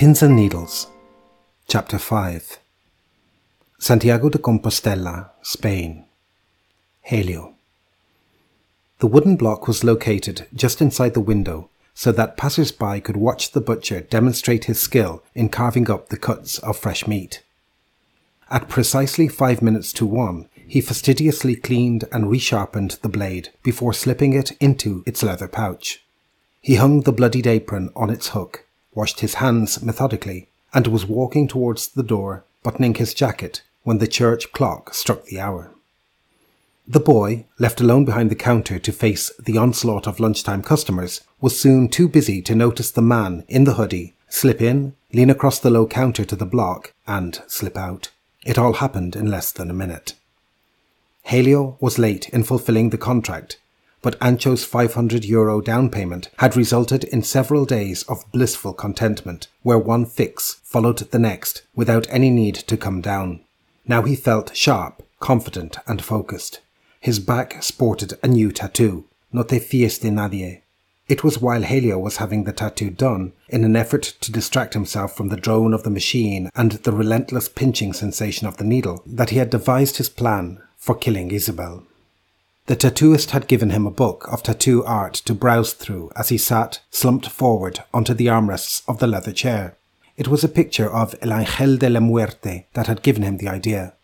Pins and Needles, Chapter 5 Santiago de Compostela, Spain. Helio. The wooden block was located just inside the window so that passers by could watch the butcher demonstrate his skill in carving up the cuts of fresh meat. At precisely five minutes to one, he fastidiously cleaned and resharpened the blade before slipping it into its leather pouch. He hung the bloodied apron on its hook, washed his hands methodically, and was walking towards the door, buttoning his jacket, when the church clock struck the hour. The boy, left alone behind the counter to face the onslaught of lunchtime customers, was soon too busy to notice the man in the hoodie slip in, lean across the low counter to the block, and slip out. It all happened in less than a minute. Helio was late in fulfilling the contract, but Ancho's 500 euro down payment had resulted in several days of blissful contentment, where one fix followed the next without any need to come down. Now he felt sharp, confident, and focused. His back sported a new tattoo, No te fíes de nadie. It was while Helio was having the tattoo done, in an effort to distract himself from the drone of the machine and the relentless pinching sensation of the needle, that he had devised his plan for killing Isabel. The tattooist had given him a book of tattoo art to browse through as he sat, slumped forward onto the armrests of the leather chair. It was a picture of El Ángel de la Muerte that had given him the idea.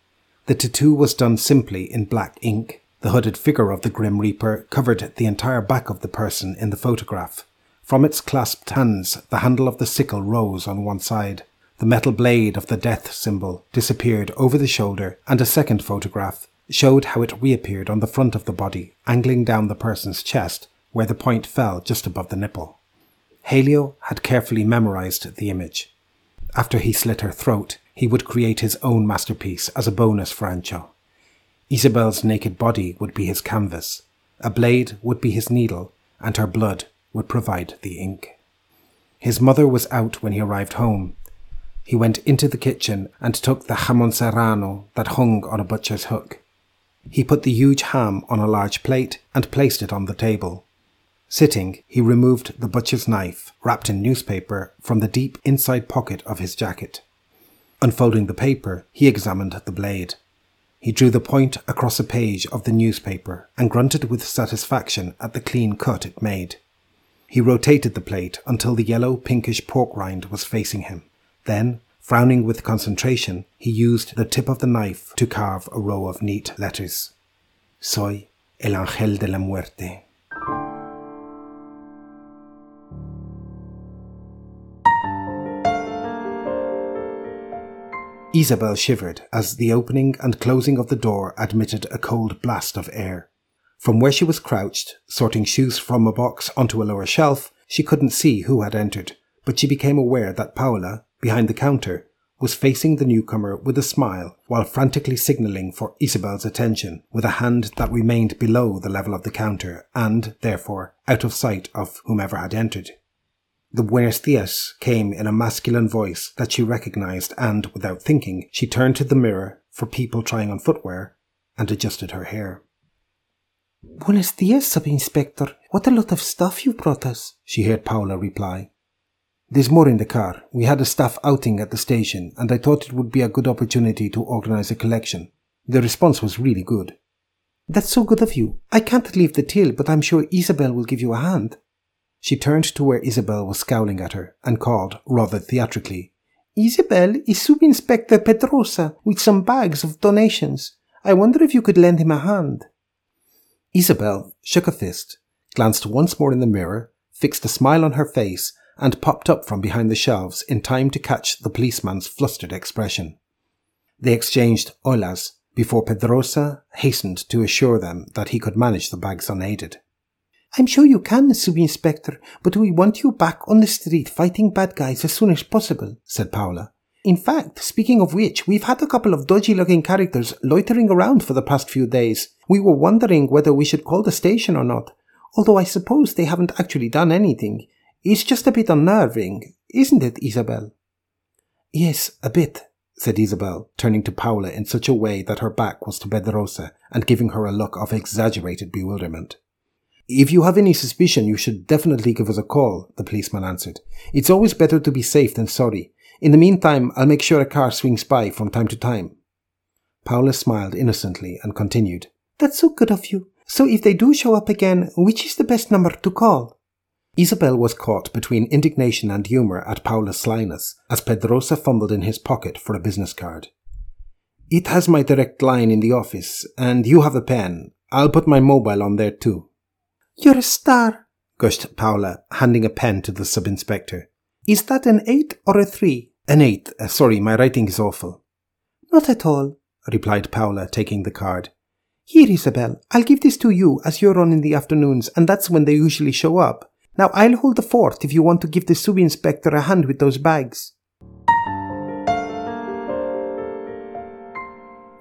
The tattoo was done simply in black ink. The hooded figure of the Grim Reaper covered the entire back of the person in the photograph. From its clasped hands, the handle of the sickle rose on one side. The metal blade of the death symbol disappeared over the shoulder, and a second photograph showed how it reappeared on the front of the body, angling down the person's chest, where the point fell just above the nipple. Helio had carefully memorized the image. After he slit her throat, he would create his own masterpiece as a bonus for Ancho. Isabel's naked body would be his canvas, a blade would be his needle, and her blood would provide the ink. His mother was out when he arrived home. He went into the kitchen and took the jamon serrano that hung on a butcher's hook. He put the huge ham on a large plate and placed it on the table. Sitting, he removed the butcher's knife, wrapped in newspaper, from the deep inside pocket of his jacket. Unfolding the paper, he examined the blade. He drew the point across a page of the newspaper and grunted with satisfaction at the clean cut it made. He rotated the plate until the yellow pinkish pork rind was facing him. Then, Frowning with concentration, he used the tip of the knife to carve a row of neat letters. Soy el ángel de la muerte. Isabel shivered as the opening and closing of the door admitted a cold blast of air. From where she was crouched, sorting shoes from a box onto a lower shelf, she couldn't see who had entered, but she became aware that Paula, behind the counter, was facing the newcomer with a smile while frantically signalling for Isabel's attention with a hand that remained below the level of the counter and, therefore, out of sight of whomever had entered. The Buenos dias came in a masculine voice that she recognized and, without thinking, she turned to the mirror for people trying on footwear and adjusted her hair. Buenos dias, Sub-Inspector. What a lot of stuff you brought us, she heard Paula reply. There's more in the car. We had a staff outing at the station, and I thought it would be a good opportunity to organize a collection. The response was really good. That's so good of you. I can't leave the till, but I'm sure Isabel will give you a hand. She turned to where Isabel was scowling at her and called, rather theatrically, Isabel is Sub-Inspector Pedrosa with some bags of donations. I wonder if you could lend him a hand. Isabel shook a fist, glanced once more in the mirror, fixed a smile on her face, and popped up from behind the shelves in time to catch the policeman's flustered expression. They exchanged holas before Pedrosa hastened to assure them that he could manage the bags unaided. I'm sure you can, Sub-Inspector, but we want you back on the street fighting bad guys as soon as possible, said Paula. In fact, speaking of which, we've had a couple of dodgy looking characters loitering around for the past few days. We were wondering whether we should call the station or not, although I suppose they haven't actually done anything. It's just a bit unnerving, isn't it, Isabel? Yes, a bit, said Isabel, turning to Paula in such a way that her back was to Pedrosa and giving her a look of exaggerated bewilderment. If you have any suspicion, you should definitely give us a call, the policeman answered. It's always better to be safe than sorry. In the meantime, I'll make sure a car swings by from time to time. Paula smiled innocently and continued. That's so good of you. So if they do show up again, which is the best number to call? Isabel was caught between indignation and humour at Paula's slyness as Pedrosa fumbled in his pocket for a business card. It has my direct line in the office, and you have a pen. I'll put my mobile on there too. You're a star, gushed Paula, handing a pen to the sub-inspector. Is that an eight or a three? An eight. Uh, sorry, my writing is awful. Not at all, replied Paula, taking the card. Here, Isabel, I'll give this to you as you're on in the afternoons, and that's when they usually show up. Now I'll hold the fort if you want to give the sub-inspector a hand with those bags.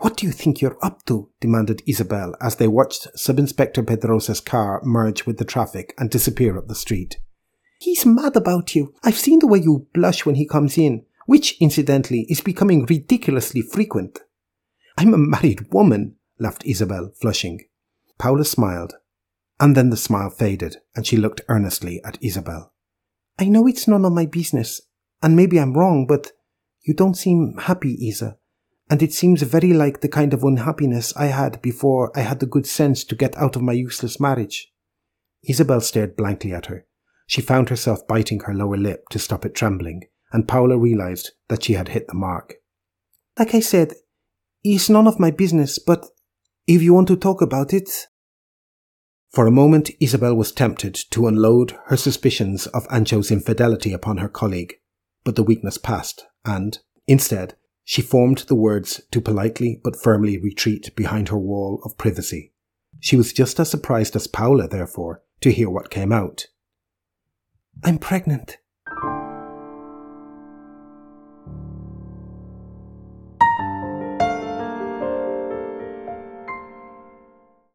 What do you think you're up to? demanded Isabel as they watched Sub-Inspector Pedrosa's car merge with the traffic and disappear up the street. He's mad about you. I've seen the way you blush when he comes in, which, incidentally, is becoming ridiculously frequent. I'm a married woman, laughed Isabel, flushing. Paula smiled, and then the smile faded, and she looked earnestly at Isabel. I know it's none of my business, and maybe I'm wrong, but you don't seem happy, Isa and it seems very like the kind of unhappiness I had before I had the good sense to get out of my useless marriage. Isabel stared blankly at her. She found herself biting her lower lip to stop it trembling, and Paula realized that she had hit the mark. Like I said, it's none of my business, but if you want to talk about it. For a moment, Isabel was tempted to unload her suspicions of Ancho's infidelity upon her colleague, but the weakness passed, and, instead, she formed the words to politely but firmly retreat behind her wall of privacy. She was just as surprised as Paula, therefore, to hear what came out. I'm pregnant,